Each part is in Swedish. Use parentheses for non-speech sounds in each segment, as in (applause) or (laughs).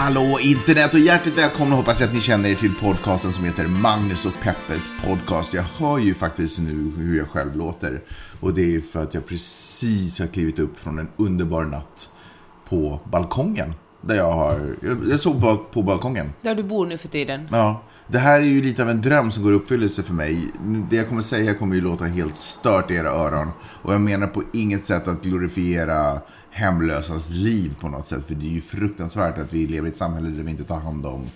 Hallå internet och hjärtligt välkomna hoppas jag att ni känner er till podcasten som heter Magnus och Peppes podcast. Jag hör ju faktiskt nu hur jag själv låter. Och det är för att jag precis har klivit upp från en underbar natt på balkongen. Där jag har, jag, sov på, på balkongen. Där du bor nu för tiden. Ja, det här är ju lite av en dröm som går i uppfyllelse för mig. Det jag kommer säga kommer ju låta helt stört i era öron. Och jag menar på inget sätt att glorifiera hemlösas liv på något sätt. För det är ju fruktansvärt att vi lever i ett samhälle där vi inte tar hand om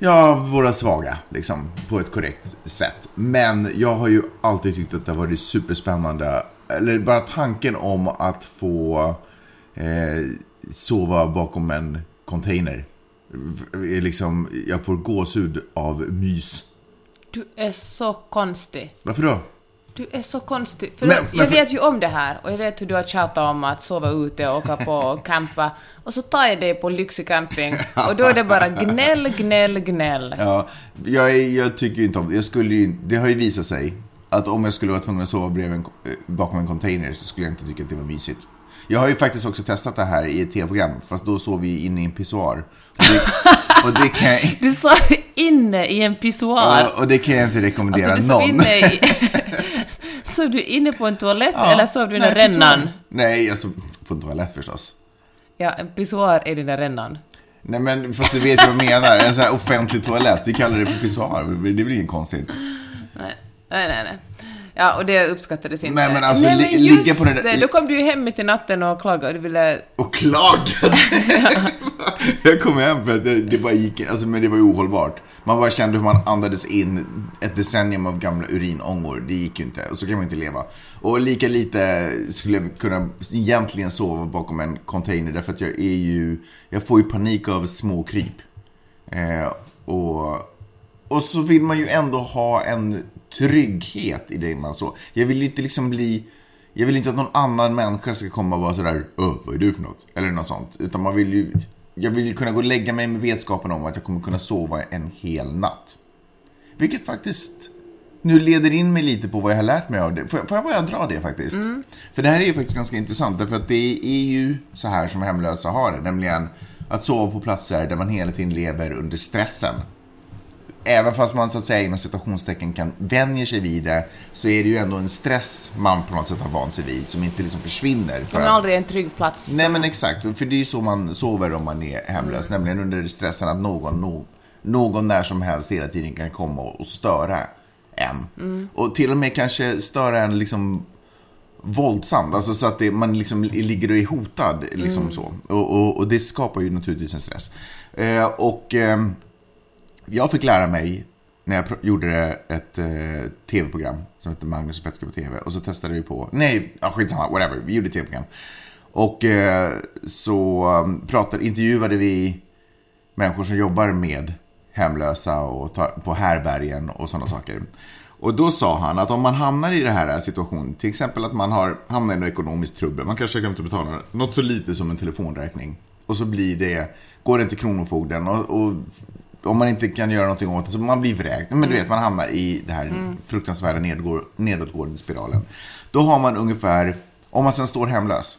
ja, våra svaga, liksom, på ett korrekt sätt. Men jag har ju alltid tyckt att det har varit superspännande. Eller bara tanken om att få eh, sova bakom en container. Är liksom, jag får gåshud av mys. Du är så konstig. Varför då? Du är så konstig. För Men- men jag för- vet ju om det här och jag vet hur du har tjatat om att sova ute och åka på och campa. Och så tar jag dig på lyxig camping och då är det bara gnäll, gnäll, gnäll. Ja, jag, är- jag tycker inte om det. Jag skulle ju, det har ju visat sig att om jag skulle vara tvungen att sova bredvid eh, bakom en container så skulle jag inte tycka att det var mysigt. Jag har ju faktiskt också testat det här i ett tv-program, fast då sov vi inne i en pissoar. Och det, (laughs) och det kan jag, Du sov inne i en pissoar. och, och det kan jag inte rekommendera Alltså du någon. inne i... (laughs) sov du inne på en toalett Ja, eller sov du i den rännan? Nej, jag sov på en toalett förstås. Ja, en pissoar är den där rännan. Nej men fast du vet vad jag menar, en sån här offentlig toalett, vi kallar det för pissoar, det är väl inget konstigt. Nej, nej, nej. nej. Ja, och det uppskattades inte. Nej, men alltså, nej, men just ligga på den där- då kom du ju hem mitt i natten och klagade och du ville... Och klagade. (laughs) jag kom hem för att det, det bara gick, alltså men det var ju ohållbart. Man bara kände hur man andades in ett decennium av gamla urinångor. Det gick ju inte, och så kan man inte leva. Och lika lite skulle jag kunna egentligen sova bakom en container därför att jag är ju, jag får ju panik av småkryp. Eh, och, och så vill man ju ändå ha en trygghet i det man så. Jag vill ju inte liksom bli, jag vill inte att någon annan människa ska komma och vara sådär, Öh, vad är du för något? Eller något sånt. Utan man vill ju, jag vill ju kunna gå och lägga mig med vetskapen om att jag kommer kunna sova en hel natt. Vilket faktiskt nu leder in mig lite på vad jag har lärt mig av det. Får jag, får jag bara dra det faktiskt? För det här är ju faktiskt ganska intressant. Därför att det är ju så här som hemlösa har det. Nämligen att sova på platser där man hela tiden lever under stressen. Även fast man så att säga inom citationstecken kan vänja sig vid det så är det ju ändå en stress man på något sätt har vant sig vid som inte liksom försvinner. För är att- aldrig en trygg plats. Nej men exakt, för det är ju så man sover om man är hemlös. Nämligen under stressen att någon, no, någon när som helst hela tiden kan komma och störa en. Och till och med kanske störa en liksom våldsamt. Alltså så att det, man liksom ligger och är hotad. Liksom så. Och, och, och det skapar ju naturligtvis en stress. Eh, och ehm, jag fick lära mig när jag gjorde ett eh, tv-program som hette Magnus och Petska på TV. Och så testade vi på, nej, ja, skitsamma, whatever. Vi gjorde ett tv-program. Och eh, så mm, pratade, intervjuade vi människor som jobbar med hemlösa och tar, på härbergen och sådana saker. Och då sa han att om man hamnar i den här situationen, till exempel att man har hamnat i något ekonomiskt trubbel, man kanske har glömt att betala något så lite som en telefonräkning. Och så blir det, går det till Kronofogden och, och om man inte kan göra någonting åt det så man blir vräkt. Men du vet, man hamnar i det här fruktansvärda nedgå, nedåtgående spiralen. Då har man ungefär, om man sen står hemlös,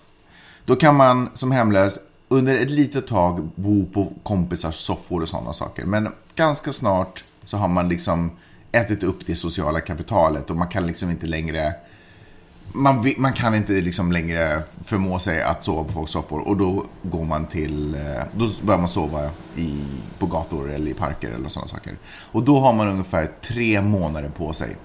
då kan man som hemlös under ett litet tag bo på kompisars soffor och sådana saker. Men ganska snart så har man liksom ätit upp det sociala kapitalet och man kan liksom inte längre man, man kan inte liksom längre förmå sig att sova på folks soffor och då går man till, eh, då börjar man sova i, på gator eller i parker eller sådana saker. Och då har man ungefär tre månader på sig.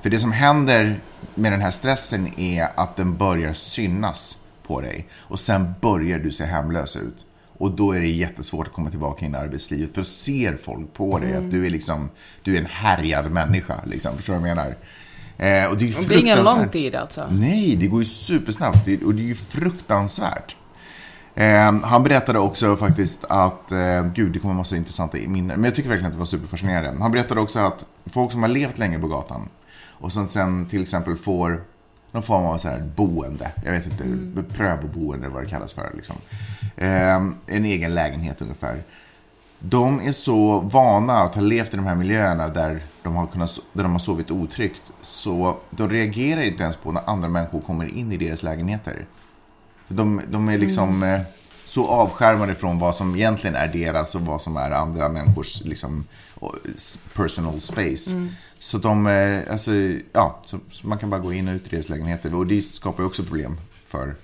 För det som händer med den här stressen är att den börjar synas på dig. Och sen börjar du se hemlös ut. Och då är det jättesvårt att komma tillbaka in i arbetslivet. För ser folk på dig att du är liksom, du är en härjad människa. Liksom, förstår du vad jag menar? Eh, och det är, Det är ingen lång tid alltså. Nej, det går ju supersnabbt Det- och det är ju fruktansvärt. Eh, han berättade också faktiskt att, eh, gud det kommer massa intressanta minnen, men jag tycker verkligen att det var superfascinerande. Han berättade också att folk som har levt länge på gatan och som sen till exempel får någon form av så här boende. Jag vet inte, prövoboende vad det kallas för. Liksom. Eh, en egen lägenhet ungefär. De är så vana att ha levt i de här miljöerna där de har, kunnat, där de har sovit otryggt. Så de reagerar inte ens på när andra människor kommer in i deras lägenheter. De, de är liksom eh, så avskärmade från vad som egentligen är deras och vad som är andra människors liksom, personal space. Så de, eh, alltså, ja, så, så man kan bara gå in och ut i deras lägenheter. Och det skapar ju också problem för,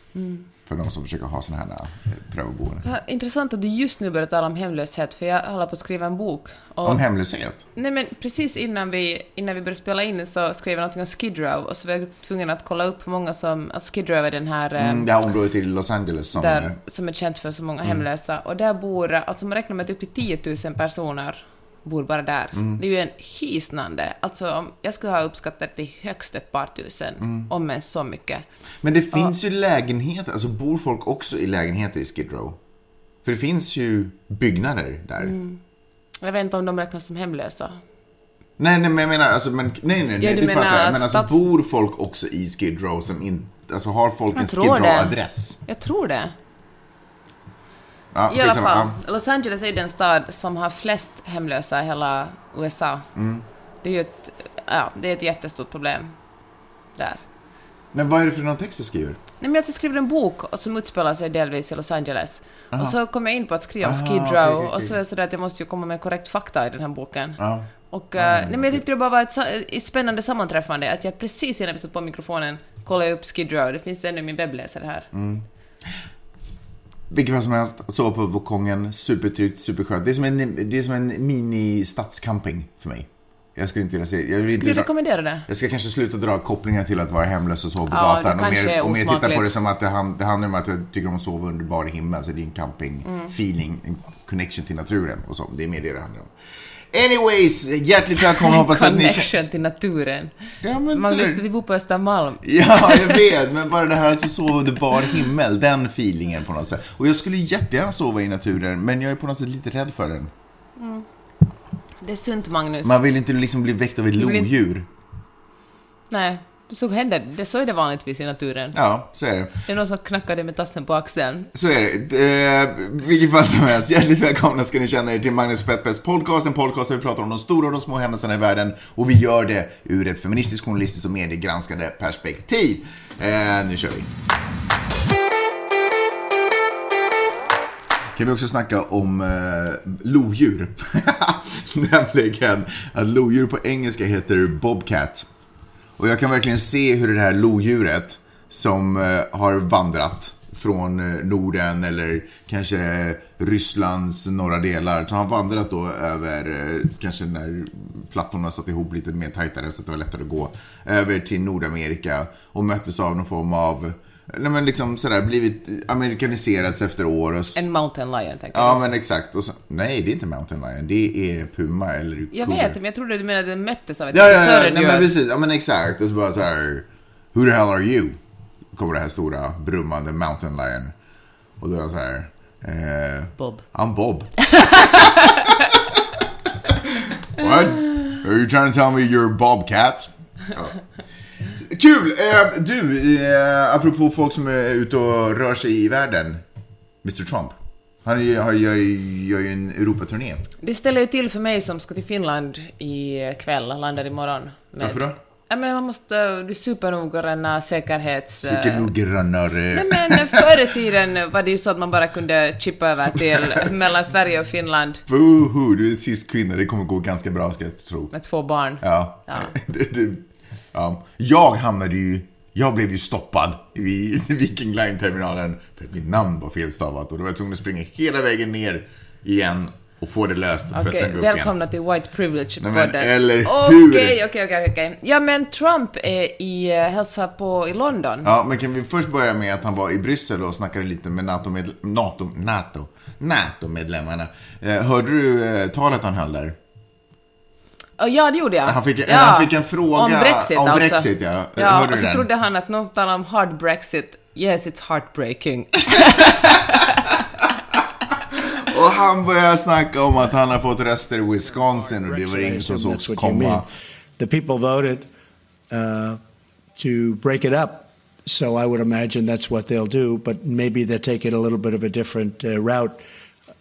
för de som försöker ha sådana här eh, prövoboenden. Ja, intressant att du just nu börjar tala om hemlöshet, för jag håller på att skriva en bok. Och, Om hemlöshet. nej men precis innan vi, innan vi började spela in så skrev jag någonting om Skid Row, och så var jag tvungen att kolla upp hur många som... Alltså Skid Row är den här... eh, Mm, det här området i Los Angeles som... där, som är känt för så många hemlösa. Och där bor, alltså man räknar med att upp till 10 000 personer bor bara där. Det är ju en hisnande, alltså jag skulle ha uppskattat till högst ett par tusen, om ens så mycket. Men det finns ju lägenheter, alltså bor folk också i lägenheter i Skid Row? För det finns ju byggnader där. Jag vet inte om de räknas som hemlösa. Nej, nej, men jag menar, alltså, men, nej, nej, nej, du det menar fattar jag. Men alltså, stats- bor folk också i Skid Row som inte, alltså har folk Jag en Skid. Row-adress? Jag tror det. Ja, I alla fall, Ja. Los Angeles är ju den stad som har flest hemlösa i hela USA. Mm. Det är ju ett, ja, det är ett jättestort problem där. Men vad är det för någon text du skriver? Nej, men jag skriver en bok och som utspelar sig delvis i Los Angeles. Och så kom jag in på att skriva om Aha, Skid Row okej, och så är det sådär att jag måste ju komma med korrekt fakta i den här boken. Ja. Och eh, nej, men jag tyckte det bara var ett, sa- ett spännande sammanträffande att jag precis innan vi satt på mikrofonen kollade upp Skid Row. Det finns ännu i min webbläsare här. Mm. Vilket fall som helst, sova på balkongen, supertryggt, superskönt. Det är som en, det är som en mini-stadscamping för mig. Jag skulle inte vilja se... Jag, vill Skulle dra, rekommendera det? jag ska kanske sluta dra kopplingar till att vara hemlös och sova på Ja, gatan. Och mer, och mer titta på det som att det, hand, det handlar om att jag tycker om att sova under bar himmel. Så det är en Mm. camping-feeling, en connection till naturen och så. Det är mer det det handlar om. Anyways, hjärtligt välkomna. Hoppas att ni. Connection till naturen. Ja, men Magnus, vi bor på Östermalm. Ja, jag vet. Men bara det här att vi sover under bar himmel, den feelingen på något sätt. Och jag skulle jättegärna sova i naturen, men jag är på något sätt lite rädd för den. Det är sunt, Magnus. Man vill inte liksom bli väckt av ett vill inte- lodjur. Nej, så händer det. Så är det vanligtvis i naturen. Ja, så är det. Det är någon som knackar dig med tassen på axeln. Så är det. Eh, vilket fall som helst, hjärtligt välkomna ska ni känna er till Magnus Peppers podcast. En podcast där vi pratar om de stora och de små händelserna i världen. Och vi gör det ur ett feministiskt, journalistiskt och mediegranskande perspektiv. Eh, nu kör vi. Kan vi också snacka om eh, lodjur. (laughs) Nämligen att lodjur på engelska heter bobcat. Och jag kan verkligen se hur det här lodjuret som eh, har vandrat från eh, Norden eller kanske eh, Rysslands norra delar. Så har han vandrat då över, kanske när plattorna satt ihop lite mer tajtare så att det var lättare att gå. Över till Nordamerika och möttes av någon form av, nej men liksom sådär blivit amerikaniserats efter år. Och En mountain lion, tänker Ja jag. men exakt. Och så, nej det är inte mountain lion, det är puma eller Jag vet, men jag trodde du menade att den möttes av ett Ja, ja, ja, större nej, djur. men precis. Ja, men exakt. Och så bara så här, Who the hell are you? Kommer det här stora brummande mountain lion. Och då är jag så här, eh, Bob. I'm Bob. (laughs) What? Are you trying to tell me you're Bobcat? Ja. Kul! Eh, du, eh, apropå folk som är ute och rör sig i världen. Mr Trump. Han gör, gör ju en Europaturné. Det ställer ju till för mig som ska till Finland i kväll, landar imorgon. Med... Varför då? Ja, men man måste bli supernoggranna säkerhets... eh, Vilken noggrannare. Nej men förr i tiden var det ju så att man bara kunde chippa över till (laughs) mellan Sverige och Finland Woho, du är sist kvinna. Det kommer gå ganska bra ska jag tro. med två barn. Ja. Ja. (laughs) det, det, ja. Jag hamnade ju... Jag blev ju stoppad vid (laughs) Viking Line-terminalen för att mitt namn var felstavat och då var jag tvungen att springa hela vägen ner igen och få det löst för att sen gå upp igen. välkomna till White Privilege-podden. eller Okej, hur? okej, okej, okej. Ja men Trump är i, uh, hälsar på i London. Ja, men kan vi först börja med att han var i Bryssel och snackade lite med NATO-medl- NATO, NATO, NATO-medlemmarna. Eh, hörde du eh, talet han höll där? Ja, det gjorde jag. Han fick- ja. han fick en fråga om Brexit om alltså. Brexit, ja. Ja, Hörde och så den? trodde han att någon talade om hard Brexit. Yes, it's heartbreaking. (laughs) Och han började snacka om att han har fått röster i Wisconsin och det var ingen som mean. komma. The people voted uh, to break it up. So I would imagine that's what they'll do, but maybe they're taking a little bit of a different uh, route.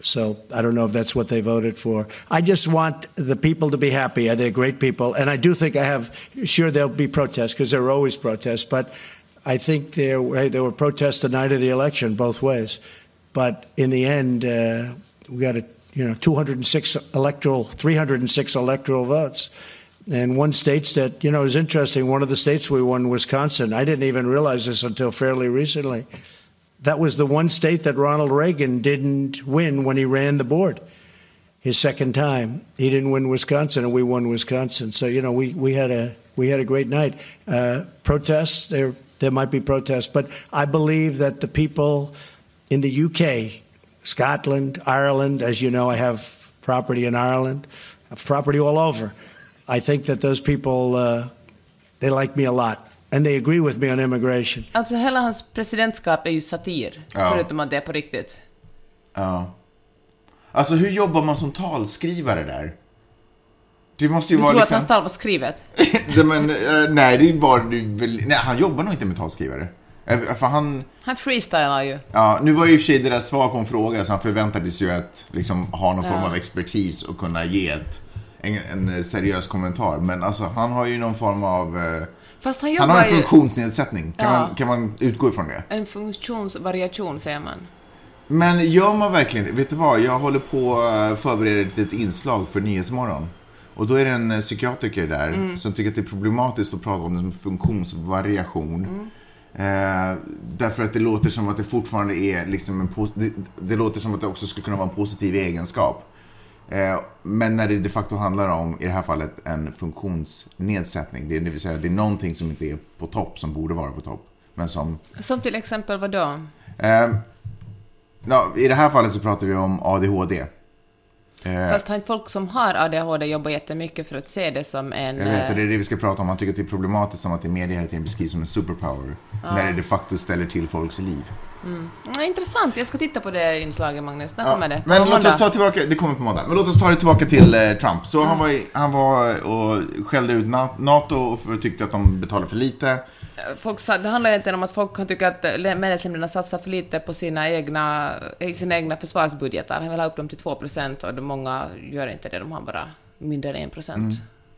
So I don't know if that's what they voted for. I just want the people to be happy. They're great people, and I do think I have. Sure, there'll be protests because there are always protests, but I think there there were protests the night of the election both ways. But in the end, uh, we got a you know 206 electoral, 306 electoral votes. And one states that, you know, is interesting. One of the states we won, Wisconsin. I didn't even realize this until fairly recently. That was the one state that Ronald Reagan didn't win when he ran the board. His second time, he didn't win Wisconsin, and we won Wisconsin. So you know, we, we had a we had a great night. Uh, protests there there might be protests, but I believe that the people in the UK, Scotland, Ireland, as you know, I have property in Ireland, I have property all over. I think that those people uh, they like me a lot. And they agree with me on immigration. Alltså hela hans presidentskap är ju satir, Ja. förutom att det är på riktigt. Ja. Alltså hur jobbar man som talskrivare där? Det måste ju Du vara tror liksom... att hans tal var skrivet? (laughs) Nej, men, eh, nej, det var det väl... Nej, han jobbar nog inte med talskrivare. Eh, För han... Han freestylar ju. Ja, nu var ju i och för sig det där svar på en fråga, så han förväntades ju att liksom ha någon form Ja. av expertis och kunna ge ett, en, en seriös kommentar. Men alltså, han har ju någon form av... Eh, Fast han han har en funktionsnedsättning. Kan, Ja. man, kan man utgå ifrån det? En funktionsvariation, säger man. Men gör man verkligen Vet du vad? Jag håller på att förbereda ett inslag för Nyhetsmorgon. Och då är det en eh, psykiatriker där Mm. som tycker att det är problematiskt att prata om som funktionsvariation. Mm. Eh, därför att det låter som att det fortfarande är liksom en det, det låter som att det också skulle kunna vara en positiv egenskap. Eh, men när det de facto handlar om, i det här fallet, en funktionsnedsättning. Det, vill säga, det är någonting som inte är på topp, som borde vara på topp. Men som Som till exempel vad då? Eh, ja, I det här fallet så pratar vi om ADHD. Eh, Fast han, folk som har ADHD jobbar jättemycket för att se det som en... jag vet, eh, det är det vi ska prata om. Han tycker att det är problematiskt som att i media hela tiden beskrivs som en superpower. När det de facto ställer till folks liv. Ja, intressant, jag ska titta på det inslaget Magnus. När kommer det? Men På låt måndag? oss ta tillbaka, det kommer på måndag. Men låt oss ta det tillbaka till eh, Trump. Så han var, i- han var och skällde ut Na- NATO att tyckte att de betalar för lite. Folk sa, det handlar egentligen om att folk kan tycka att eh, medlemsländerna satsar för lite på sina egna, sina egna försvarsbudgetar. Han vill ha upp dem till 2 procent och de många gör inte det, de har bara mindre än 1 procent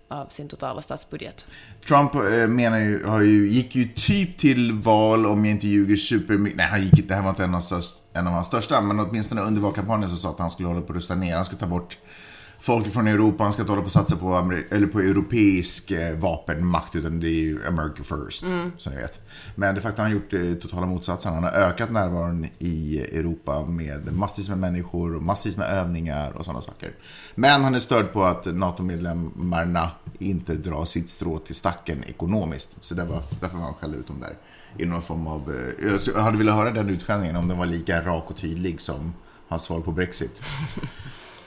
Mm. av sin totala statsbudget. Trump eh, menar ju, har ju, gick ju typ till val, om jag inte ljuger, supermycket. Nej, han gick inte, det här var inte en av, störst, en av hans största, men åtminstone under valkampanjen så sa att han skulle hålla på att rusta ner. Han skulle ta bort folk från Europa, han ska inte hålla på att satsa på, eller på europeisk eh, vapenmakt, utan det är ju America first, som ni vet. Men de facto har han gjort eh, totala motsatsen. Han har ökat närvaron i Europa med massvis med människor och massvis med övningar och sådana saker. Men han är störd på att NATO-medlemmarna inte drar sitt strå till stacken ekonomiskt. Så det var, därför var han skällde ut dem där. I någon form av... eh, jag- Jag hade velat höra den utskällningen om den var lika rak och tydlig som hans svar på Brexit. (laughs)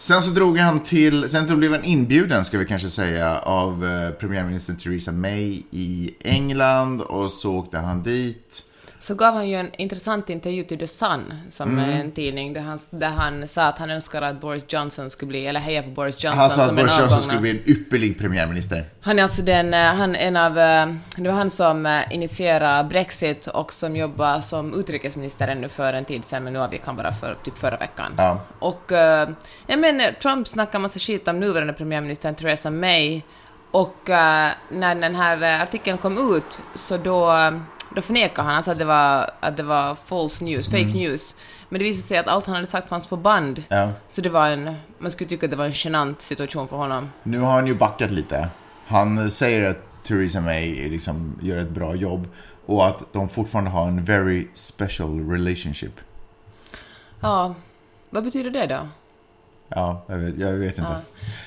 Sen så drog han till, sen så blev han inbjuden ska vi kanske säga av eh, premiärminister Theresa May i England och så åkte han dit. Så gav han ju en intressant intervju till The Sun, som Mm. är en tidning, där han, där han sa att han önskar att Boris Johnson skulle bli, eller heja på Boris Johnson Han sa att Boris Johnson skulle bli en ypperlig premiärminister. Han är alltså den, eh, han en av, eh, det var han som eh, initierade Brexit och som jobbar som utrikesminister ännu för en tid sedan, men nu avgick han bara för typ förra veckan. Ja. Och, ja men Trump snackar massa skit om nuvarande premiärministern Theresa May, och när den här artikeln kom ut så då, då förnekade han alltså att det var, att det var false news, fake news. Men det visade sig att allt han hade sagt fanns på band. Ja. Så det var en, man skulle tycka att det var en genant situation för honom. Nu har han ju backat lite. Han säger att Theresa May liksom gör ett bra jobb och att de fortfarande har en very special relationship. Ja, vad betyder det då? Ja, jag vet, jag vet inte. Ja.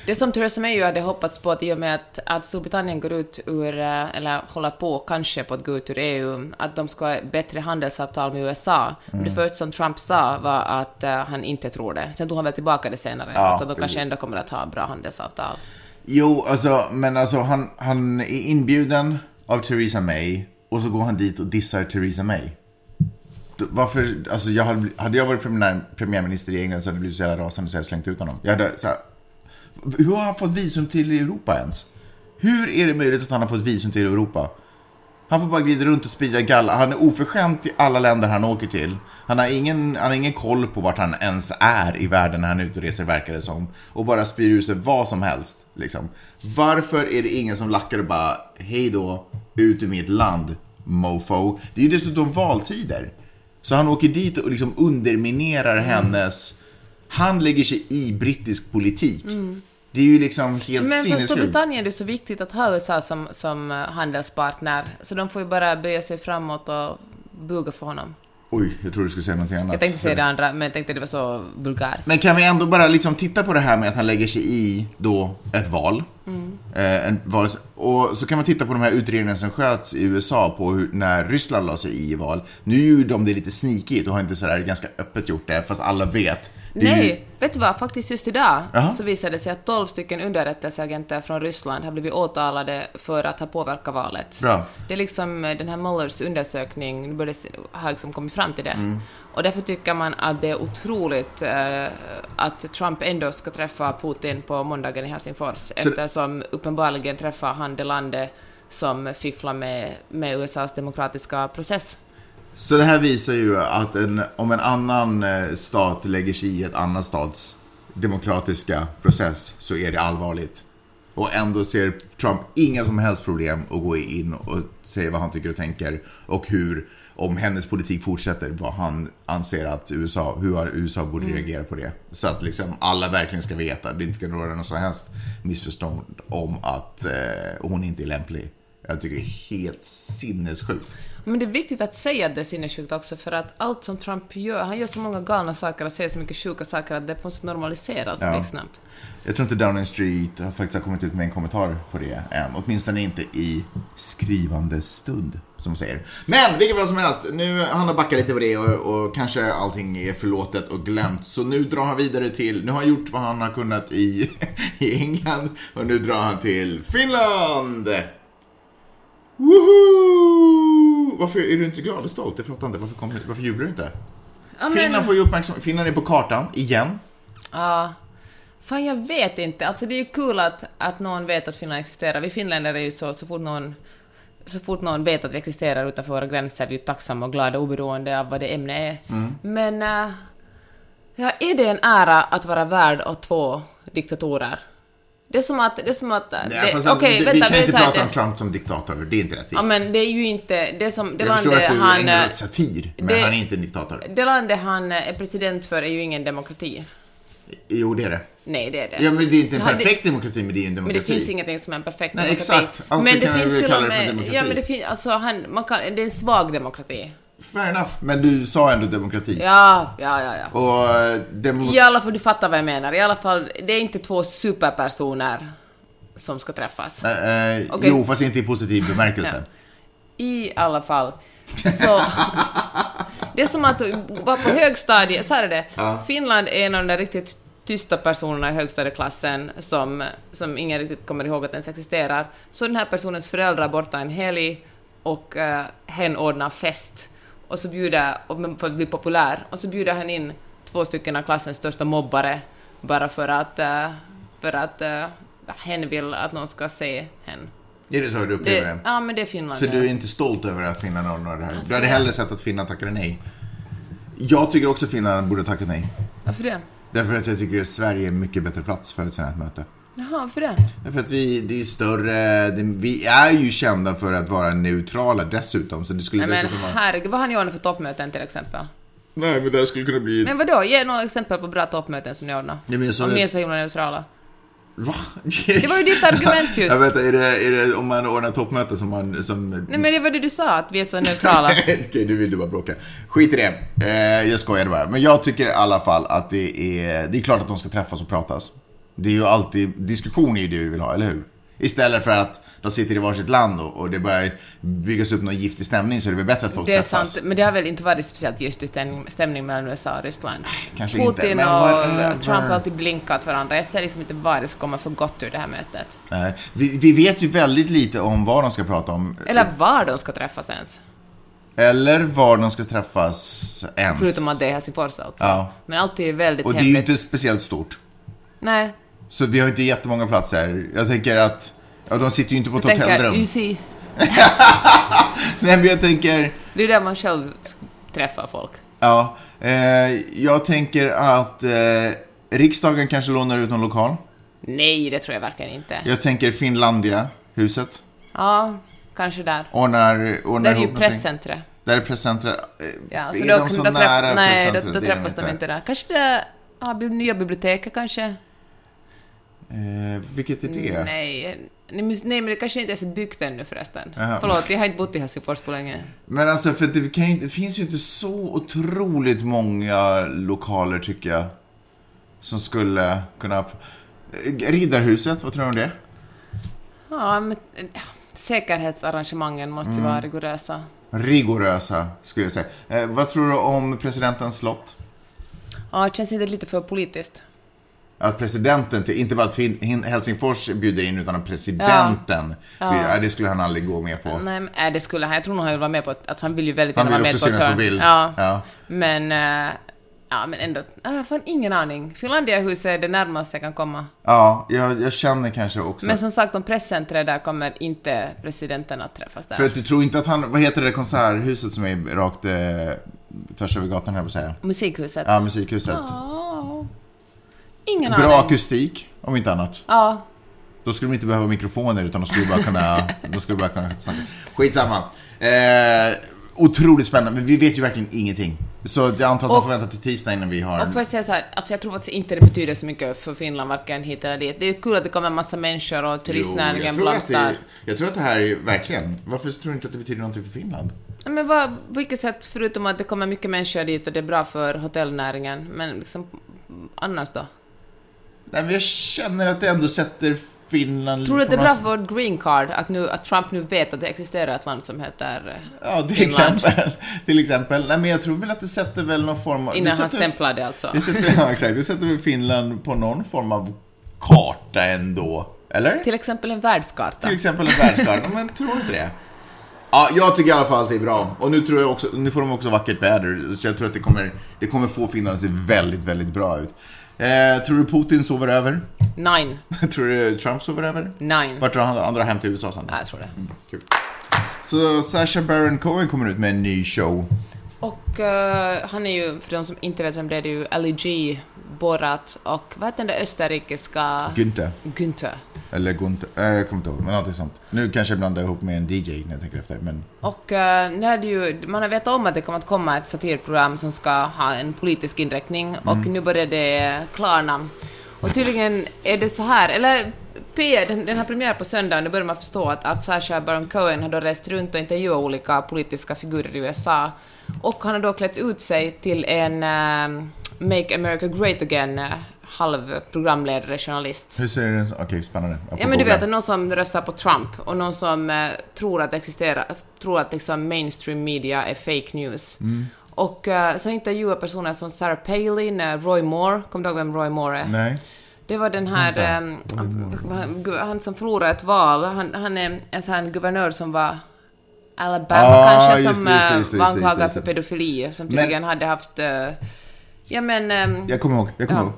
Det som Theresa May ju hade hoppats på att i och med att, att Storbritannien går ut ur, eh, eller håller på kanske på att gå ut ur EU, att de ska ha bättre handelsavtal med USA. Mm. Det första som Trump sa var att eh, han inte tror det. Sen tog han väl tillbaka det senare. Ja, alltså de kanske ändå kommer att ha bra handelsavtal. Jo, alltså, men alltså han, han är inbjuden av Theresa May och så går han dit och dissar Theresa May. Varför, alltså jag hade, hade jag varit premiär, premiärminister i England så hade jag blivit så jävla rasande så jag slängt ut honom. Jag hade, så här, hur har han fått visum till Europa ens? Hur är det möjligt att han har fått visum till Europa? Han får bara glida runt och sprida galla. Han är oförskämd i alla länder han åker till. Han har, ingen, han har ingen koll på vart han ens är i världen när han är ute och reser, verkar det som. Och bara spyr ur sig vad som helst. Liksom. Varför är det ingen som lackar och bara, hej då, ut ur mitt land, mofo. Det är ju dessutom valtider. Så han åker dit och liksom underminerar hennes... Han lägger sig i brittisk politik. Det är ju liksom helt Men för sinnessjukt. Storbritannien är det så viktigt att ha USA som, som eh, handelspartner, så de får ju bara böja sig framåt och buga för honom. Oj, jag tror du skulle säga någonting annat. Jag tänkte säga det andra, men jag tänkte det var så vulgärt. Men kan vi ändå bara liksom titta på det här med att han lägger sig i då ett val. Eh, en val och så kan man titta på de här utredningarna som sköts i USA på hur, när Ryssland la sig i i val. Nu gjorde de det lite sneakigt och har inte sådär ganska öppet gjort det, fast alla vet. Nej, vet du vad? Faktiskt just idag Jaha. så visade det sig att 12 stycken underrättelseagenter från Ryssland har blivit åtalade för att ha påverkat valet. Bra. Det är liksom eh, den här Mullers undersökning, det- har liksom kommit fram till det. Mm. Och därför tycker man att det är otroligt eh, att Trump ändå ska träffa Putin på måndagen i Helsingfors, eftersom uppenbarligen träffar han det landet som fifflar med, med USAs demokratiska process. Så det här visar ju att en, om en annan eh, stat lägger sig i ett annat stats demokratiska process så är det allvarligt. Och ändå ser Trump inga som helst problem att gå in och säga vad han tycker och tänker och hur, om hennes politik fortsätter, vad han anser att USA, hur USA borde reagera på det. Så att liksom alla verkligen ska veta, det inte ska råda någon som helst missförstånd om att eh, hon inte är lämplig. Jag tycker det är helt sinnessjukt. Men det är viktigt att säga att det är sinnessjukt också, för att allt som Trump gör, han gör så många galna saker och säger så mycket sjuka saker att det på något sätt normaliseras Ja. blixtsnabbt. Jag tror inte Downing Street har faktiskt har kommit ut med en kommentar på det än. Åtminstone inte i skrivande stund, som man säger. Men vilket fall som helst, nu han har backat lite på det och, och kanske allting är förlåtet och glömt. Så nu drar han vidare till, nu har han gjort vad han har kunnat i, (laughs) i England och nu drar han till Finland! Woho! Varför är du inte glad och stolt? Det fattar jag inte. Varför, varför jublar du inte? Ja, men- Finland får ju uppmärksamhet. Finland är på kartan, igen. Ja. Fan, jag vet inte. Alltså det är ju kul att, att någon vet att Finland existerar. Vi finländare är ju så, så fort någon så fort någon vet att vi existerar utanför våra gränser är vi ju tacksamma och glada oberoende av vad det ämne är. Mm. Men äh, ja, är det en ära att vara värd åt två diktatorer? Det är som att... Det är som att... Nej, det, fast okej, vi, vänta, vi kan men inte prata om Trump som diktator, det är inte rättvist. Ja, men det är ju inte... Det som... Det jag förstår att du han... ägnar åt satir, men det- han är inte en diktator. Det landet han är president för är ju ingen demokrati. Jo, det är det. Nej, det är det. Ja, men det är inte en Ja, det- perfekt demokrati, men det är en Men demokrati. det finns ingenting som är en perfekt Nej, demokrati. exakt. Alltså men det kan finns vi kalla det för demokrati. Ja, men det finns... Alltså, han, man kan, det är en svag demokrati. Fair enough, men du sa ändå demokrati. Ja, ja, ja, ja. Och eh, demo... I alla fall, du fattar vad jag menar. I alla fall, det är inte två superpersoner som ska träffas. Eh, eh, Okej. Jo, fast inte i positiv bemärkelse. I alla fall. Så... (laughs) Det är som att vara på högstadiet, så här är det. Finland är en av de riktigt tysta personerna i högstadieklassen som, som ingen riktigt kommer ihåg att ens existerar. Så den här personens föräldrar borta en helg och uh, hen ordnar fest. Och så bjuder, för att bli populär, och så bjuder han in två stycken av klassens största mobbare bara för att, eh, för att uh, hen vill att någon ska se hen. Är det så du upplever Det, ja, men det är Finland. Så du är inte stolt över att Finland ordnar det här? Alltså, Du hade jag- hellre sett att Finland tackade nej. Jag tycker också Finland borde tacka nej. Varför det? Därför att jag tycker att Sverige är en mycket bättre plats för ett sånt här möte. Jaha, varför det? Därför att vi, det är större, det, vi är ju kända för att vara neutrala dessutom. Så det skulle Nej men dessutom vara... herregud, vad har ni ordnat för toppmöten till exempel? Nej, men det skulle kunna bli... Men vadå, ge några exempel på bra toppmöten som ni ordnar. Ja, men jag sa Om ni är så himla neutrala. Va? (laughs) Det var ju ditt argument just. Jag vet, är det, är det om man ordnar toppmöte som man... Som... Nej men det var det du sa, att vi är så neutrala. (laughs) Okej, nu vill du bara bråka. Skit i det. Eh, jag skojade bara. Men jag tycker i alla fall att det är... Det är klart att de ska träffas och pratas. Det är ju alltid... Diskussion är ju det vi vill ha, eller hur? Istället för att de sitter i varsitt land och, och det börjar byggas upp någon giftig stämning så är det väl bättre att folk Det är träffas. sant, men det har väl inte varit speciellt giftig stämning, stämning mellan USA och Ryssland. kanske Putin inte, men och. Trump har alltid blinkat varandra. Jag ser liksom inte vad det ska komma för gott ur det här mötet. Nej, vi, vi vet ju väldigt lite om vad de ska prata om. Eller var de ska träffas ens. Eller var de ska träffas ens. Förutom att det är Helsingfors alltså. Ja. Men allt är ju väldigt Och det är ju inte speciellt stort. Nej, Så vi har inte jättemånga platser. Jag tänker att, ja de sitter ju inte på ett jag tänker hotellrum. UC. (laughs) Nej, men jag tänker... Det är där man själv träffar folk. Ja, eh, jag tänker att eh, riksdagen kanske lånar ut någon lokal. Nej, det tror jag verkligen inte. Jag tänker Finlandia, huset. Ja, kanske där. Ordnar, ordnar Det är ju presscentret. Där är presscentret. Eh, Ja, är så de då, så då, nära nej, då, då är träffas de inte där. Kanske det ja, nya biblioteket kanske? Eh, vilket är det? Nej, nej, men det kanske inte ens är byggt ännu förresten. Jaha. Förlåt, jag har inte bott i Helsingfors på länge. Men alltså, för det, ju, det finns ju inte så otroligt många lokaler, tycker jag, som skulle kunna... Eh, Riddarhuset, vad tror du om det? Ja, men säkerhetsarrangemangen måste Mm. vara rigorösa. Rigorösa, skulle jag säga. Eh, vad tror du om presidentens slott? Ja, det känns inte lite för politiskt. Att presidenten, till, inte bara att Helsingfors bjuder in, utan att presidenten bjuder, ja. det skulle han aldrig gå med på. Nej, men, det skulle han. Jag tror nog han vill vara med på att, alltså han vill ju väldigt Han gärna vill vara med också på ett synas på bild. Ja, Ja. men, äh, ja, men ändå, äh, jag har ingen aning. Finlandiahuset är det närmaste jag kan komma. Ja, jag, jag känner kanske också. Men som sagt, om presscentret där kommer inte presidenten att träffas där. För att du tror inte att han, vad heter det konserthuset som är rakt eh, tvärs över gatan här på säga? Musikhuset? Ja, musikhuset. Ja. Ingen Bra aning. akustik, om inte annat. Ja, Då skulle de inte behöva mikrofoner utan de skulle bara kunna, (laughs) de skulle bara kunna snacka. Skitsamma. Eh, otroligt spännande, men vi vet ju verkligen ingenting. Så jag antar att man får vänta till tisdag innan vi har... och får jag säga så här, alltså jag tror faktiskt inte det betyder så mycket för Finland, varken hit eller dit. Det är ju kul att det kommer en massa människor och turistnäringen blomstrar. jag tror att det här är verkligen... Varför tror du inte att det betyder någonting för Finland? Men vad, på vilket sätt, förutom att det kommer mycket människor dit och det är bra för hotellnäringen, men liksom annars då? Nej, men jag känner att det ändå sätter Finland... Tror du att det är bra för vårt green card att, nu, att Trump nu vet att det existerar ett land som heter... eh, Ja, till Finland? exempel. (laughs) till exempel. Nej, men jag tror väl att det sätter väl någon form av... Innan han stämplade det alltså. Det sätter, (laughs) ja, exakt. Det sätter väl Finland på någon form av karta ändå. Eller? Till exempel en världskarta. Till exempel en världskarta. Men tror inte det? Ja, jag tycker i alla fall att det är bra. Och nu tror jag också, nu får de också vackert väder. Så jag tror att det kommer, det kommer få Finland att se väldigt, väldigt bra ut. Eh, tror du Putin sover över? Nine. (laughs) tror du Trump sover över? Nine. Vart drar han andra hem till USA sen? Ja, jag tror det. Kul. Så Sacha Baron Cohen kommer ut med en ny show. Och eh, han är ju, för de som inte vet vem det är, det är ju Ali G, Borat och vad heter den där österrikiska... Günther. Günther. Eller Gunther. Eh, jag kommer inte ihåg, men någonting sånt. Nu kanske jag blandar ihop med en DJ när jag tänker efter, men... Och eh, nu är det ju, man har vetat om att det kommer att komma ett satirprogram som ska ha en politisk inriktning och nu börjar det klarna. Och tydligen är det så här, eller P, den, den har premiär på söndag och nu börjar man förstå att, att Sacha Baron Cohen har då rest runt och intervjuat olika politiska figurer i USA. Och han har då klätt ut sig till en eh, Make America Great Again eh, halv programledare, journalist. Hur säger den? Okej, spännande. Jag får Ja men du vet, att någon som röstar på Trump och någon som eh, tror att existerar, tror att liksom mainstream media är fake news. Mm. Och eh, så intervjuar personer som Sarah Palin, eh, Roy Moore, kommer du ihåg vem Roy Moore är? Nej. Det var den här, ehm, han, som förlorade ett val, han, han är en sån här guvernör som var Alabama Ah, kanske, just som det, just det, eh, just det, var det, anklagad det. för pedofili, som Men- tydligen hade haft, eh, ja men... ehm, Jag kommer ihåg, jag kommer Ja. ihåg.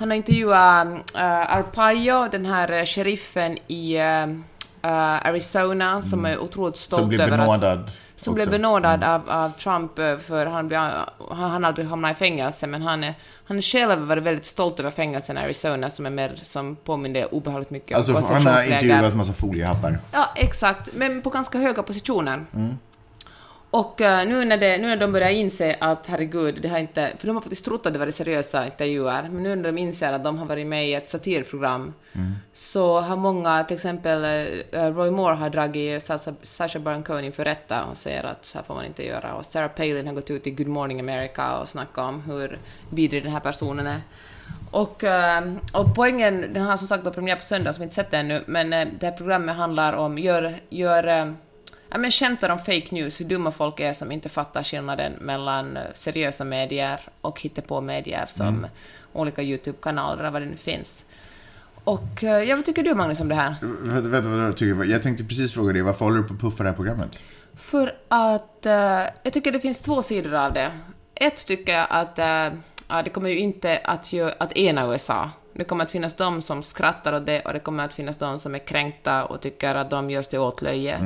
Han har intervjuat uh, Arpaio, den här eh, sheriffen i eh, eh, Arizona, som är otroligt stolt Mm. Som över att... benådad. Som också. Mm. blev benådad av, av Trump eh, för han, blev, han, han aldrig hamnat i fängelse, men han är, han själv varit väldigt stolt över fängelsen i Arizona som är mer, som påminner obehagligt mycket Alltså, om han har intervjuat massa foliehattar. Ja, exakt. Men på ganska höga positioner. Mm. Och eh, nu, när det, nu när de börjar inse att herregud, det har inte... För de har faktiskt trott att det var seriösa intervjuer, men nu när de inser att de har varit med i ett satirprogram Mm. så har många, till exempel eh, Roy Moore har dragit Sasha, Sasha Baron Cohen inför rätta och säger att så här får man inte göra. Och Sarah Palin har gått ut i Good Morning America och snackat om hur vidrig den här personen är. Och, eh, och poängen, den har som sagt då premiär på söndag, som vi inte sett det ännu, men eh, det här programmet handlar om, gör, gör eh, ja, men skämtar om fake news, hur dumma folk är som inte fattar skillnaden mellan seriösa medier och hittepå-medier som olika YouTube-kanaler och vad det nu finns. Och eh, ja, vad tycker du Magnus om det här? Vänta, vänta, vad tycker du? Jag tänkte precis fråga dig, varför håller du på att puffa det här programmet? För att eh, jag tycker det finns två sidor av det. Ett tycker jag att eh, ja, det kommer ju inte att, gö- att ena USA. Det kommer att finnas de som skrattar åt det och det kommer att finnas de som är kränkta och tycker att de görs till åtlöje.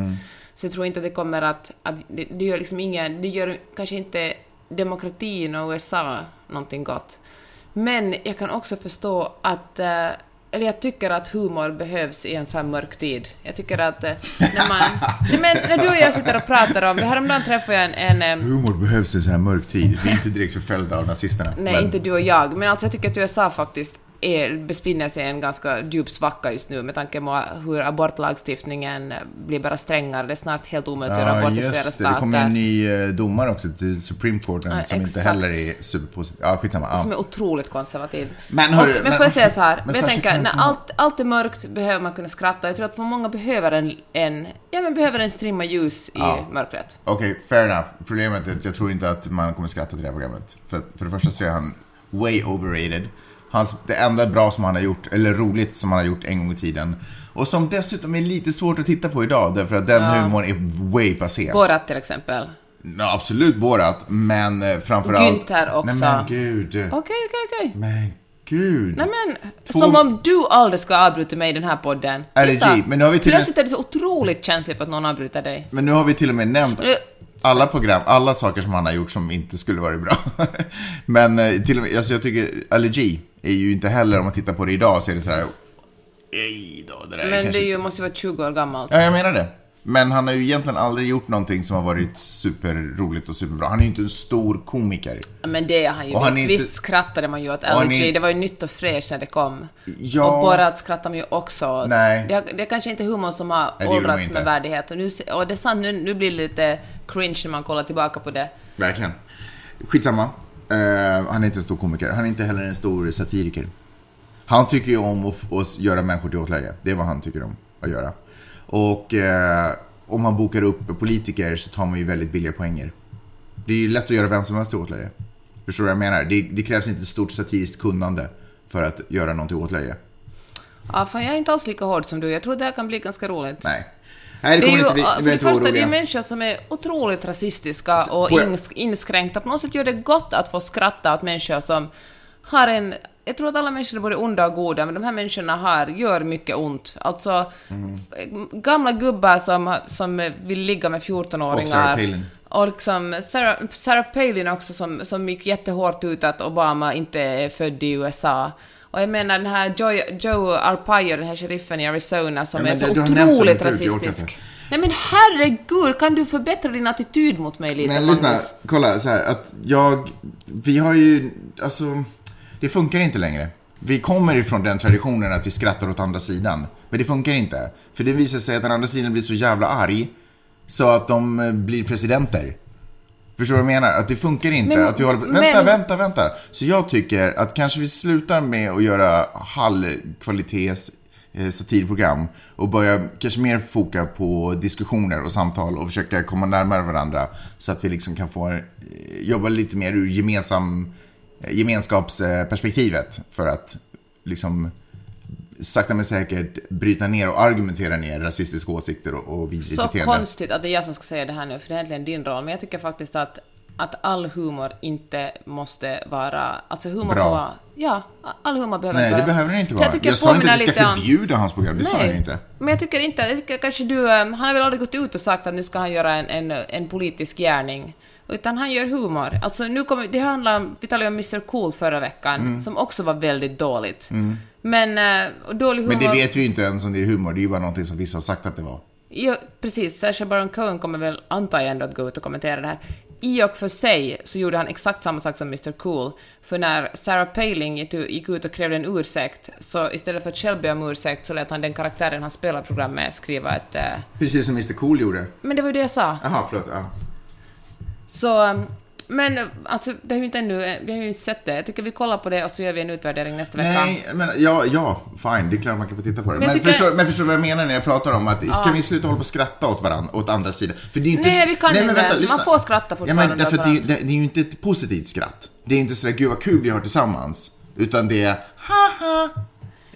Så jag tror inte att det kommer att... att det, det gör liksom ingen... Det gör kanske inte demokratin och USA någonting gott. Men jag kan också förstå att... eh, eller jag tycker att humor behövs i en så här mörk tid. Jag tycker att eh, när man... (laughs) Nej, men när du och jag sitter och pratar om... Häromdagen träffade jag en... en eh, Humor behövs i en sån här mörk tid. Vi är inte direkt förföljda av nazisterna. Nej, men- inte du och jag. Men alltså jag tycker att USA faktiskt är, befinner sig i en ganska djup svacka just nu med tanke på hur abortlagstiftningen blir bara strängare. Det är snart helt omöjligt att göra abort i flera stater. Det kommer en ny eh, domare också till Supreme Court Ja, som inte heller är superpositiv. Ja, skitsamma. Ja. Som är otroligt konservativ. Men och, hörru, men, men- får jag säga så här, men jag tänker, när allt, allt är mörkt behöver man kunna skratta. Jag tror att för många behöver en, en, ja, men behöver en strimma ljus i Ja. mörkret. Okej, fair enough. Problemet är att jag tror inte att man kommer skratta till det här programmet. För, för det första så är han way overrated. Hans, det enda bra som han har gjort, eller roligt som han har gjort en gång i tiden. Och som dessutom är lite svårt att titta på idag, därför att den Ja. humorn är way passé. Borat till exempel. Ja, absolut Borat, men eh, framförallt... Günther också. Nej men gud. Okej, okej, okej. Men gud. Nej men, Två- som om du aldrig ska avbryta mig i den här podden. Titta, men nu har vi till Plötsligt är du så otroligt känslig för att någon avbryter dig. Men nu har vi till och med nämnt alla program, alla saker som han har gjort som inte skulle varit bra. (laughs) Men eh, till och med, alltså jag tycker allergi är ju inte heller, om man tittar på det idag, så är det så här. Ej då, det där Men det ju, måste ju vara 20 år gammalt. Ja, jag menar det. Men han har ju egentligen aldrig gjort någonting som har varit superroligt och superbra. Han är ju inte en stor komiker. Men det är han ju Och han visst. är inte- Visst skrattade man ju åt han LG. är- Det var ju nytt och fräscht när det kom. Ja. Och Borat skrattar man ju också åt. Nej. Det, det är kanske inte humor som har man åldrats med värdighet. Och, nu, och det är sant, nu, nu blir det lite cringe när man kollar tillbaka på det. Verkligen. Skitsamma. Eh, han är inte en stor komiker. Han är inte heller en stor satiriker. Han tycker ju om att, att göra människor till åtlöje. Det är vad han tycker om att göra. Och eh, om man bokar upp politiker så tar man ju väldigt billiga poänger. Det är ju lätt att göra vem som helst till åtlöje. Förstår du vad jag menar? Det, det krävs inte stort satiriskt kunnande för att göra någon till åtlöje. Ja, fan, jag är inte alls lika hård som du. Jag tror det här kan bli ganska roligt. Nej. Nej, det Det är ju, inte bli... för det första, det är människor som är otroligt rasistiska och jag- ins, inskränkta. På något sätt gör det gott att få skratta åt människor som har en... Jag tror att alla människor är både onda och goda, men de här människorna har, gör mycket ont. Alltså, Mm. gamla gubbar som, som vill ligga med 14-åringar. Och Sarah Palin. Och liksom Sarah, Sarah Palin också som, som gick jättehårt ut att Obama inte är född i USA. Och jag menar den här Joe, Joe Arpaio, den här sheriffen i Arizona som Ja, är så otroligt rasistisk. Nej men herregud, kan du förbättra din attityd mot mig lite Men lyssna, kolla så här att jag, vi har ju, alltså, det funkar inte längre. Vi kommer ifrån den traditionen att vi skrattar åt andra sidan. Men det funkar inte. För det visar sig att den andra sidan blir så jävla arg så att de eh, blir presidenter. Förstår du vad jag menar? Att det funkar inte. Men- att vi håller på, men- vänta, vänta, vänta. Så jag tycker att kanske vi slutar med att göra halvkvalitets eh, satirprogram och börja kanske mer foka på diskussioner och samtal och försöka komma närmare varandra så att vi liksom kan få eh, jobba lite mer ur gemensam, gemenskapsperspektivet för att liksom sakta men säkert bryta ner och argumentera ner rasistiska åsikter och, och vidrigt Så beteende. konstigt att det är jag som ska säga det här nu, för det är egentligen din roll. Men jag tycker faktiskt att, att all humor inte måste vara... Alltså humor Bra. får vara... Ja, all humor behöver Nej, inte det vara... behöver det inte För vara. Jag, Jag sa inte att vi ska om- förbjuda hans program, det sa jag inte. Men jag tycker inte, jag tycker kanske du, eh, han har väl aldrig gått ut och sagt att nu ska han göra en, en, en politisk gärning. Utan han gör humor. Alltså nu kommer, det handlar om, vi talade om Mr Cool förra veckan, Mm. som också var väldigt dåligt. Men, eh, och dålig humor... Men det vet vi ju inte ens om det är humor, det är ju bara någonting som vissa har sagt att det var. Ja, precis. Sacha Baron Cohen kommer väl, antar jag ändå, att gå ut och kommentera det här. I och för sig så gjorde han exakt samma sak som Mr Cool. För när Sarah Palin gick ut- gick ut och krävde en ursäkt, så istället för att själv be om ursäkt så lät han den karaktären han spelar program med skriva ett... eh, Precis som Mr Cool gjorde. Men det var ju det jag sa. Jaha, förlåt. Ja. Så, men alltså, det har ju inte ännu, vi har ju sett det. Jag tycker vi kollar på det och så gör vi en utvärdering nästa vecka. Nej, men ja, ja, fine, det är klart man kan få titta på det. Men Men, tycker- förstår, men förstår du vad jag menar när jag pratar om att, ska vi sluta hålla på och skratta åt varandra, åt andra sidan? För det är inte, Nej, vi kan inte. vänta, Man lyssna. får skratta Ja, fortfarande men därför att det, det, det är ju inte ett positivt skratt. Det är inte sådär, gud vad kul vi har tillsammans. Utan det är, haha.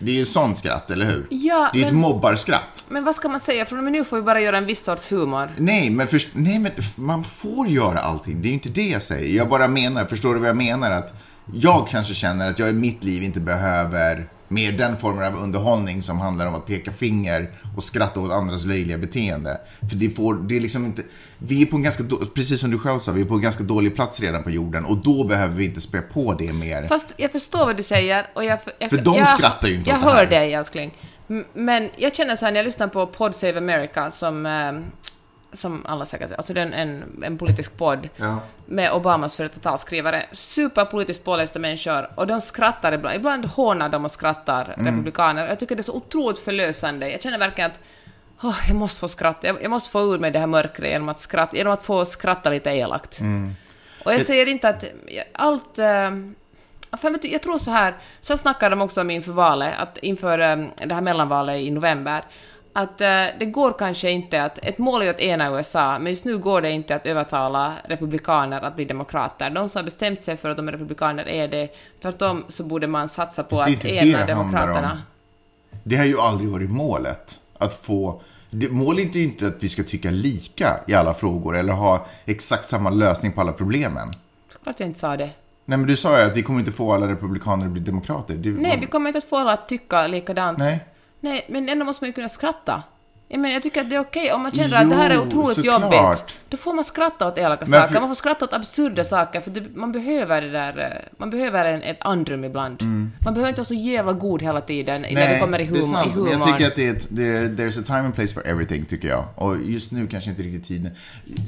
Det är ju sånt skratt, eller hur? Ja, det är ju ett men- mobbarskratt. Men vad ska man säga? Från och med nu får vi bara göra en viss sorts humor. Nej, men, först, nej, men man får göra allting. Det är ju inte det jag säger. Jag bara menar, förstår du vad jag menar? Att jag kanske känner att jag i mitt liv inte behöver Mer den formen av underhållning som handlar om att peka finger och skratta åt andras löjliga beteende. För det får, det är liksom inte, vi är på en ganska, då- precis som du själv sa, vi är på en ganska dålig plats redan på jorden och då behöver vi inte spä på det mer. Fast jag förstår vad du säger och jag... jag För de jag, skrattar ju inte Jag åt det här. hör dig, älskling. Men jag känner så här när jag lyssnar på Pod Save America som... eh, Som alla säkert alltså det är en, en, politisk podd Ja. med Obamas före detta talskrivare. Superpolitiskt pålästa människor och de skrattar ibland. Ibland hånar de och skrattar, Mm. republikaner. Jag tycker det är så otroligt förlösande. Jag känner verkligen att åh, jag måste få skratta. Jag, jag måste få ur mig det här mörkret genom att, skratta, genom att få skratta lite elakt. Mm. Och jag säger inte att allt... du, jag tror så här, så snackade de också om inför valet, att inför eh, det här mellanvalet i november, att eh, det går kanske inte att, ett mål är ju att ena USA, men just nu går det inte att övertala republikaner att bli demokrater. De som har bestämt sig för att de är republikaner är det, tvärtom så borde man satsa på att ena det demokraterna. om. Det har ju aldrig varit målet. Att få... Det, målet är ju inte att vi ska tycka lika i alla frågor eller ha exakt samma lösning på alla problemen. Klart jag inte sa det. Nej, men du sa ju att vi kommer inte få alla republikaner att bli demokrater. Det, Nej, vi kommer inte att få alla att tycka likadant. Nej. Nej, men ändå måste man ju kunna skratta. Jag, menar, jag tycker att det är okej om man känner att det här är otroligt såklart. jobbigt. Då får man skratta åt elaka Men saker, för- man får skratta åt absurda saker, för det, man behöver det där... eh, Man behöver en, ett andrum ibland. Man behöver inte vara så jävla god hela tiden när det kommer i, Mm. det är hum, i Men humorn. Jag tycker att det är ett, det är, there's a time and place for everything, tycker jag. Och just nu kanske inte riktigt tiden.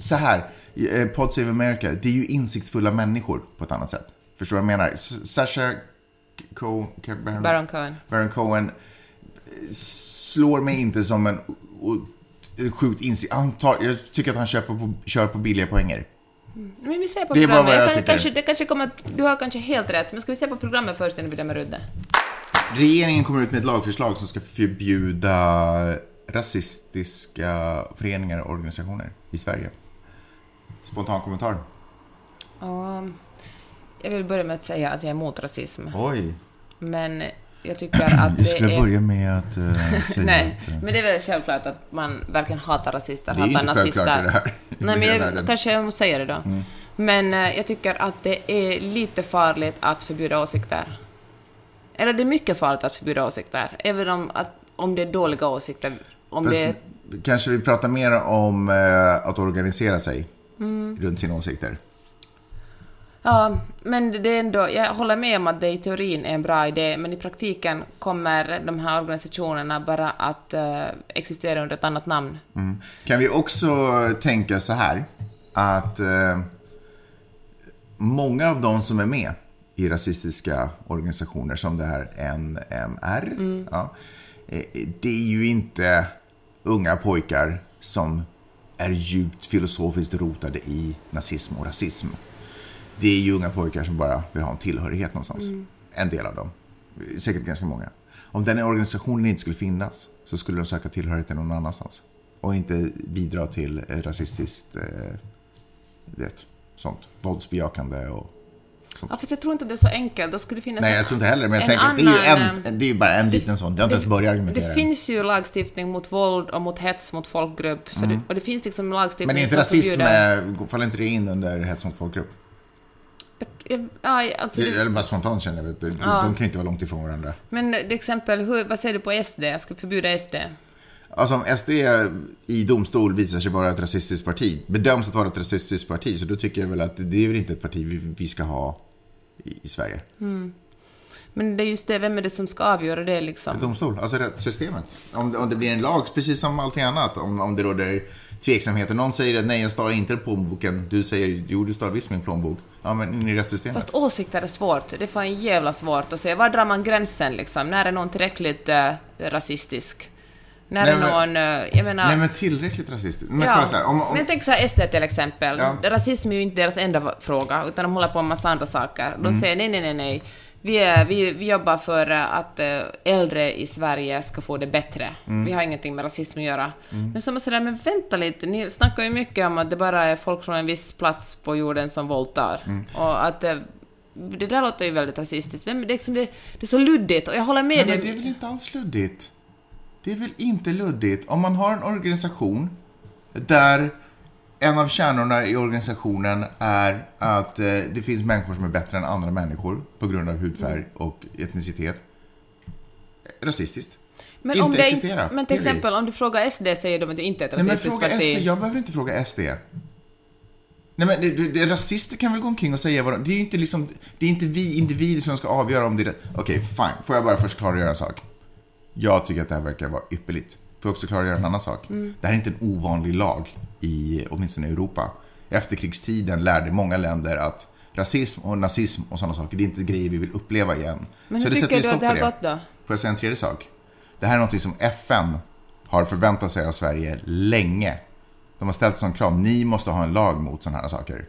Så här, eh, Pod Save America, det är ju insiktsfulla människor på ett annat sätt. Förstår du vad jag menar? Sasha Co... Baron, Baron Cohen. Baron Cohen slår mig inte som en sjukt insikt. Jag tycker att han kör på, kör på billiga poänger. Men vi ser på Det programmet. jag Jag kan, kanske, det kanske kommer du har kanske helt rätt, men ska vi se på programmet först innan vi dömer ut det? Regeringen kommer ut med ett lagförslag som ska förbjuda rasistiska föreningar och organisationer i Sverige. Spontan kommentar. Och, jag vill börja med att säga att jag är emot rasism, Oj. men jag tycker att det Jag skulle är... börja med att (laughs) uh, säga Nej, att... eh, men det är väl självklart att man verkligen hatar rasister, Det är hatar inte nazister. självklart det här (laughs) Nej, men jag. Mm. kanske jag måste säga det då. Men eh, jag tycker att det är lite farligt att förbjuda åsikter. Eller det är mycket farligt att förbjuda åsikter, även om, att, om det är dåliga åsikter. Om Fast det är, Kanske vi pratar mer om eh, att organisera sig Mm. runt sina åsikter. Ja, men det är ändå, jag håller med om att det i teorin är en bra idé, men i praktiken kommer de här organisationerna bara att eh, existera under ett annat namn. Mm. Kan vi också tänka så här att eh, många av de som är med i rasistiska organisationer som det här NMR, ja, eh, det är ju inte unga pojkar som är djupt filosofiskt rotade i nazism och rasism. Det är ju unga pojkar som bara vill ha en tillhörighet någonstans. En del av dem. Säkert ganska många. Om den organisationen inte skulle finnas så skulle de söka tillhörighet någon annanstans. Och inte bidra till eh, rasistiskt, eh, det, sånt, våldsbejakande och sånt. Ja, fast jag tror inte det är så enkelt. Då skulle finnas Nej, en- jag tror inte heller, men jag tänker att det är ju annan, en, det är ju bara en liten sån. Jag har inte ens börjat argumentera. Det finns ju lagstiftning mot våld och mot hets mot folkgrupp. Så det, och det finns liksom lagstiftning Mm. men är inte rasism, eh, faller inte det in under hets mot folkgrupp? Ja, alltså Det, eller bara spontant känner jag. De, Ja. de kan inte vara långt ifrån varandra. men till exempel, hur, vad säger du på SD? Jag ska förbjuda SD. Alltså om SD i domstol visar sig vara ett rasistiskt parti, bedöms att vara ett rasistiskt parti, så då tycker jag väl att det är väl inte ett parti vi, vi ska ha i, i Sverige. Men det är just det, vem är det som ska avgöra det liksom? Domstol, alltså rättssystemet. Om, om det blir en lag, precis som allting annat, om, om det råder tveksamheter. Någon säger att nej, jag stal inte plånboken. Du säger, jo, du stal visst min plånbok. Ja, men i rättssystemet. Fast åsikter är svårt. Det är fan jävla svårt att säga. Var drar man gränsen liksom? När är någon tillräckligt eh, rasistisk? När Nej, men- någon... eh, jag menar... Nej, men tillräckligt rasistiskt. Men Ja, kolla så här, om, om, Men tänk så här, SD till exempel. Ja. Rasism är ju inte deras enda fråga, utan de håller på med massa andra saker. De Mm. säger nej, nej, nej, nej. Vi, är, vi, vi jobbar för att eh, äldre i Sverige ska få det bättre. Mm. Vi har ingenting med rasism att göra. Men som är sådär, men vänta lite, ni snackar ju mycket om att det bara är folk från en viss plats på jorden som våldtar. Mm. Och att eh, det där låter ju väldigt rasistiskt. Men det, är liksom det, det är så luddigt, och jag håller med dig. men det är väl inte alls luddigt? Det är väl inte luddigt? Om man har en organisation där en av kärnorna i organisationen är att eh, det finns människor som är bättre än andra människor på grund av hudfärg och etnicitet. rasistiskt. Men inte om det existera. Men till exempel om du frågar SD säger de att det inte är ett Nej men rasistiskt fråga parti. SD, jag behöver inte fråga SD. Nej men det, det, rasister kan väl gå omkring och säga vad de- Det är ju inte liksom, det är inte vi individer som ska avgöra om det är. Okej, fine. Får jag bara först klargöra en sak? Jag tycker att det här verkar vara ypperligt. Får jag också klargöra en annan sak? Mm. Det här är inte en ovanlig lag i, åtminstone i Europa. Efterkrigstiden lärde många länder att rasism och nazism och sådana saker, det är inte grejer vi vill uppleva igen. Men Så hur det sätter tycker ju du att det har gått då? Får jag säga en tredje sak? Det här är något som FN har förväntat sig av Sverige länge. De har ställt som krav, ni måste ha en lag mot sådana här saker.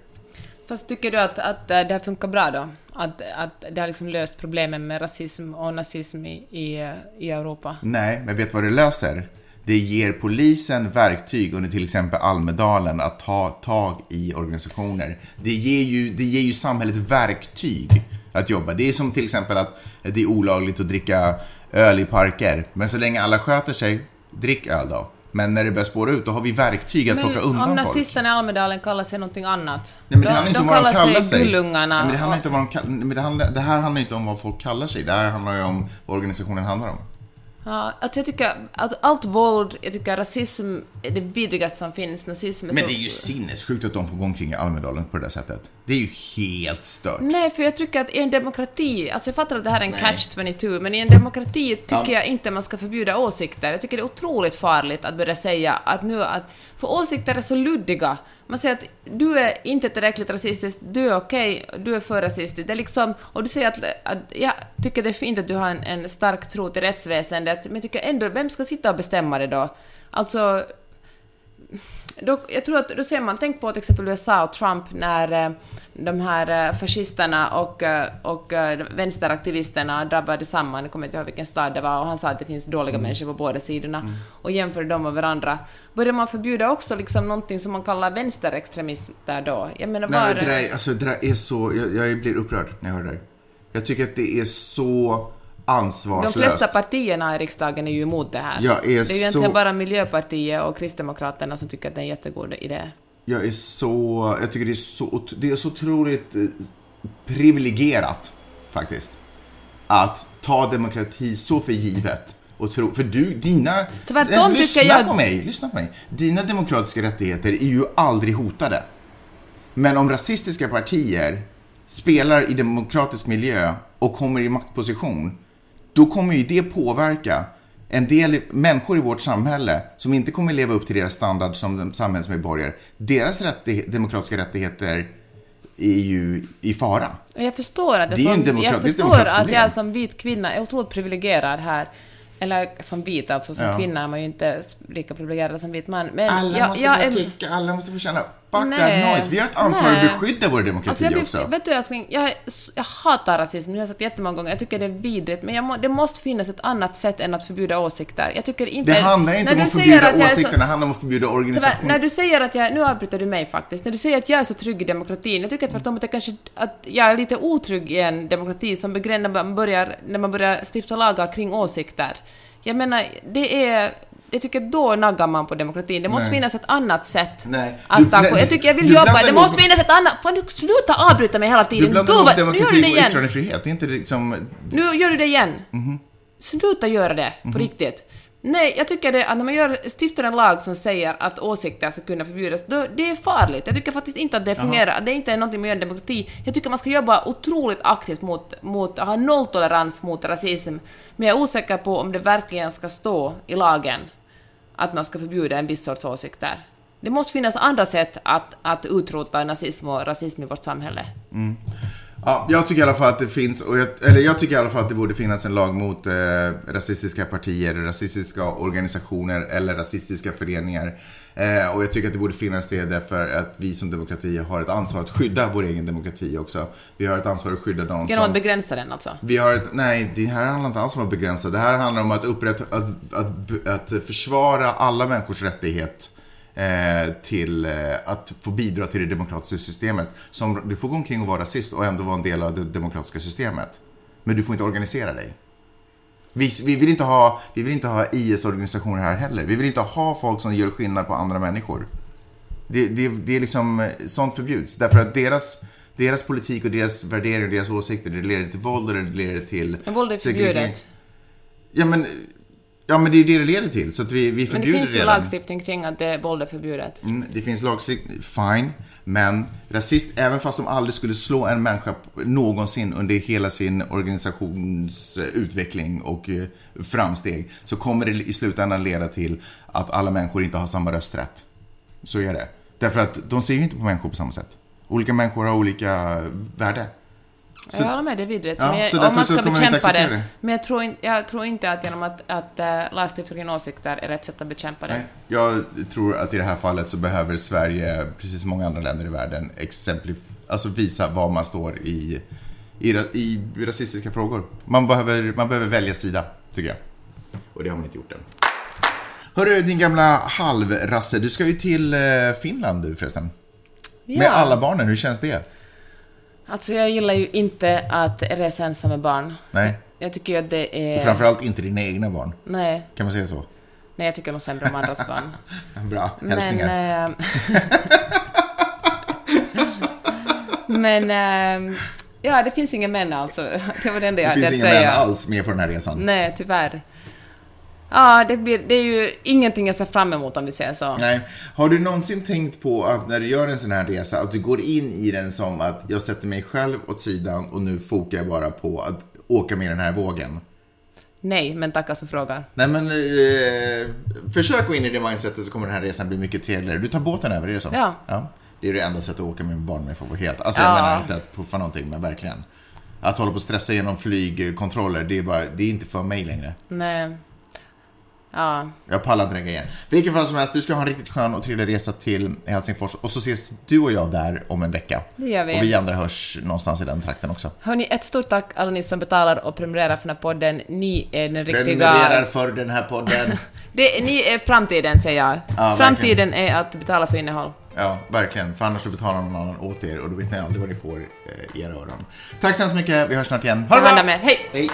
Fast tycker du att, att det här funkar bra då? Att, att det har liksom löst problemen med rasism och nazism i, i, i Europa? Nej, men vet du vad det löser? Det ger polisen verktyg under till exempel Almedalen att ta tag i organisationer. Det ger ju, det ger ju samhället verktyg att jobba. Det är som till exempel att det är olagligt att dricka öl i parker. Men så länge alla sköter sig, drick öl då. Men när det börjar spåra ut, då har vi verktyg att plocka Men om undan folk. nazisterna i Almedalen kallar sig någonting annat? Nej, men det de handlar inte de om vad de kallar sig. Gullungarna. Nej, men det handlar och- inte om vad de men det, handlar, det här handlar inte om vad folk kallar sig. Det här handlar ju om vad organisationen handlar om. Ja, alltså jag tycker att allt våld, jag tycker rasism är det vidrigaste som finns. Nazism är Men det är ju sinnessjukt att de får gå omkring i Almedalen på det där sättet. Det är ju helt stört. Nej, för jag tycker att i en demokrati, alltså jag fattar att det här är en catch-22, men i en demokrati tycker Ja. jag inte man ska förbjuda åsikter. Jag tycker det är otroligt farligt att börja säga att nu att, för åsikter är så luddiga. Man säger att du är inte tillräckligt rasistisk, du är okej, du är för rasistisk. Det är liksom, och du säger att, att jag tycker det är fint att du har en, en stark tro till rättsväsendet, men jag tycker ändå, vem ska sitta och bestämma det då? Alltså, då, jag tror att då ser man, tänk på till exempel USA och Trump när eh, de här eh, fascisterna och, eh, och vänsteraktivisterna drabbade samman, jag kommer inte ihåg vilken stad det var, och han sa att det finns dåliga Mm. människor på båda sidorna, och jämförde dem med varandra. Börjar man förbjuda också liksom någonting som man kallar vänsterextremister då? Jag menar, Nej, var... men det, där, är- alltså, det där är så... Jag, jag blir upprörd när jag hör det där. Jag tycker att det är så de ansvarslöst. flesta partierna i riksdagen är ju emot det här. Jag är det är ju egentligen så- bara Miljöpartiet och Kristdemokraterna som tycker att det är en jättegod idé. Jag är så... Jag tycker det är så, det är så otroligt eh, privilegierat, faktiskt. Att ta demokrati så för givet. Och tro, för du, dina... Tvärtom Eh, lyssna jag- på mig, lyssna på mig. Dina demokratiska rättigheter är ju aldrig hotade. Men om rasistiska partier spelar i demokratisk miljö och kommer i maktposition, då kommer ju det påverka en del människor i vårt samhälle som inte kommer leva upp till deras standard som samhällsmedborgare. Deras rättighe- demokratiska rättigheter är ju i fara. Jag förstår att, Det en som, jag det förstår att jag som vit kvinna är otroligt privilegierad här. Eller som vit, alltså som Ja. kvinna är man ju inte lika privilegierad som vit man. Men Alla jag, måste jag få tycka, alla måste få känna Fuck Nej. that noise. Vi har ett ansvar Nej. att beskydda vår demokrati Alltså jag blir, också. vet du älskling, jag, jag hatar rasism, det har jag sagt jättemånga gånger, jag tycker det är vidrigt, men jag må, det måste finnas ett annat sätt än att förbjuda åsikter. Jag tycker inte... Det handlar inte om att förbjuda jag åsikter, det handlar om att förbjuda organisationer. när du säger att jag, nu avbryter du mig faktiskt, när du säger att jag är så trygg i demokratin, jag tycker tvärtom att jag kanske, att jag är lite otrygg i en demokrati som begränsar, när man börjar stifta lagar kring åsikter. Jag menar, det är, jag tycker då naggar man på demokratin. Det måste Nej. finnas ett annat sätt Nej. att Du- ta nej, på. Jag tycker jag vill du jobba, blandar det måste finnas ett annat... Får du sluta avbryta mig hela Du tiden? blandar Då ihop du demokrati och yttrandefrihet. Det är inte liksom... Nu gör du det igen. Mhm. Sluta göra det, på riktigt. Nej, jag tycker det att när man gör, stiftar en lag som säger att åsikter ska kunna förbjudas, då, det är farligt. Jag tycker faktiskt inte att det fungerar, att det inte är någonting man gör i en demokrati. Jag tycker man ska jobba otroligt aktivt mot, mot ha nolltolerans mot rasism, men jag är osäker på om det verkligen ska stå i lagen att man ska förbjuda en viss sorts åsikter. Det måste finnas andra sätt att, att utrota nazism och rasism i vårt samhälle. Mm. Ja, jag tycker i alla fall att det finns, och jag, eller jag tycker i alla fall att det borde finnas en lag mot eh, rasistiska partier, rasistiska organisationer eller rasistiska föreningar. Eh, och jag tycker att det borde finnas det därför att vi som demokrati har ett ansvar att skydda vår egen demokrati också. Vi har ett ansvar att skydda dem Genom att som... begränsa den alltså. Vi har ett, nej, det här handlar inte alls om att begränsa. Det här handlar om att, upprätta, att, att, att försvara alla människors rättighet eh, till eh, att få bidra till det demokratiska systemet. Som, du får gå omkring och vara rasist och ändå vara en del av det demokratiska systemet. Men du får inte organisera dig. Vi, vi, vill inte ha, vi vill inte ha IS-organisationer här heller. Vi vill inte ha folk som gör skillnad på andra människor. Det, det, det är liksom, eh, sånt förbjuds. Därför att deras, deras politik och deras värderingar och deras åsikter, det leder till våld och det leder till Men våld är förbjudet. Ja, men, ja, men det är det det leder till. Så att vi, vi Men det förbjuder finns ju redan. lagstiftning kring att det, våld är förbjudet. Mm, det finns lagstiftning, fine. Men rasist, även fast de aldrig skulle slå en människa någonsin under hela sin organisations utveckling och eh, framsteg, så kommer det i slutändan leda till att alla människor inte har samma rösträtt. Så är det. Därför att de ser ju inte på människor på samma sätt. Olika människor har olika värde. Så- jag håller med, det är vidrigt. Ja, men så om man ska bekämpa det. det. Men jag tror, in, jag tror inte att genom att, att uh, lagstifta kring åsikter är rätt sätt att bekämpa det. Nej, jag tror att i det här fallet så behöver Sverige, precis som många andra länder i världen, exemplif- alltså visa var man står i, i, i rasistiska frågor. Man behöver, man behöver välja sida, tycker jag. Och det har man inte gjort än. Hörru, din gamla halvrasse, du ska ju till eh, Finland du förresten. Med alla barnen, hur känns det? Alltså jag gillar ju inte att resa ensam med barn. Nej, Jag tycker ju att det och är... framförallt inte dina egna barn. Nej, Kan man säga så? nej, jag tycker nog sämre om andras barn. (laughs) Bra, hälsningar. (laughs) Men... eh, men... eh, ja, det finns ingen män alltså. (laughs) Det var det enda jag det hade finns att inga säga. män alls med på den här resan. Nej, tyvärr. Ja, det, blir, det är ju ingenting jag ser fram emot om vi säger så. Nej. Har du någonsin tänkt på att när du gör en sån här resa, att du går in i den som att jag sätter mig själv åt sidan och nu fokar jag bara på att åka med den här vågen? Nej, men tackar som frågar. Nej men, eh, försök gå in i det mindsetet så kommer den här resan bli mycket trevligare. Du tar båten över, är det så? Ja. Det är det enda sättet att åka med barn med för att vara helt... Alltså Ja. jag menar inte att puffa någonting, men verkligen. Att hålla på och stressa genom flygkontroller, det är, bara, det är inte för mig längre. Nej. Ja, Jag pallar inte den grejen. Vilken fall som helst, du ska ha en riktigt skön och trevlig resa till Helsingfors och så ses du och jag där om en vecka. Det gör vi. Och vi andra hörs någonstans i den trakten också. Hörni, ett stort tack alla ni som betalar och prenumererar för den här podden. Ni är den riktiga... Prenumererar för den här podden. (laughs) Det, ni är framtiden, säger jag. Ja, framtiden är att betala för innehåll. ja, verkligen. För annars så betalar någon annan åt er och då vet ni aldrig vad ni får eh, i era öron. Tack så hemskt mycket. Vi hörs snart igen. Ha det bra! med. Hej! Hej!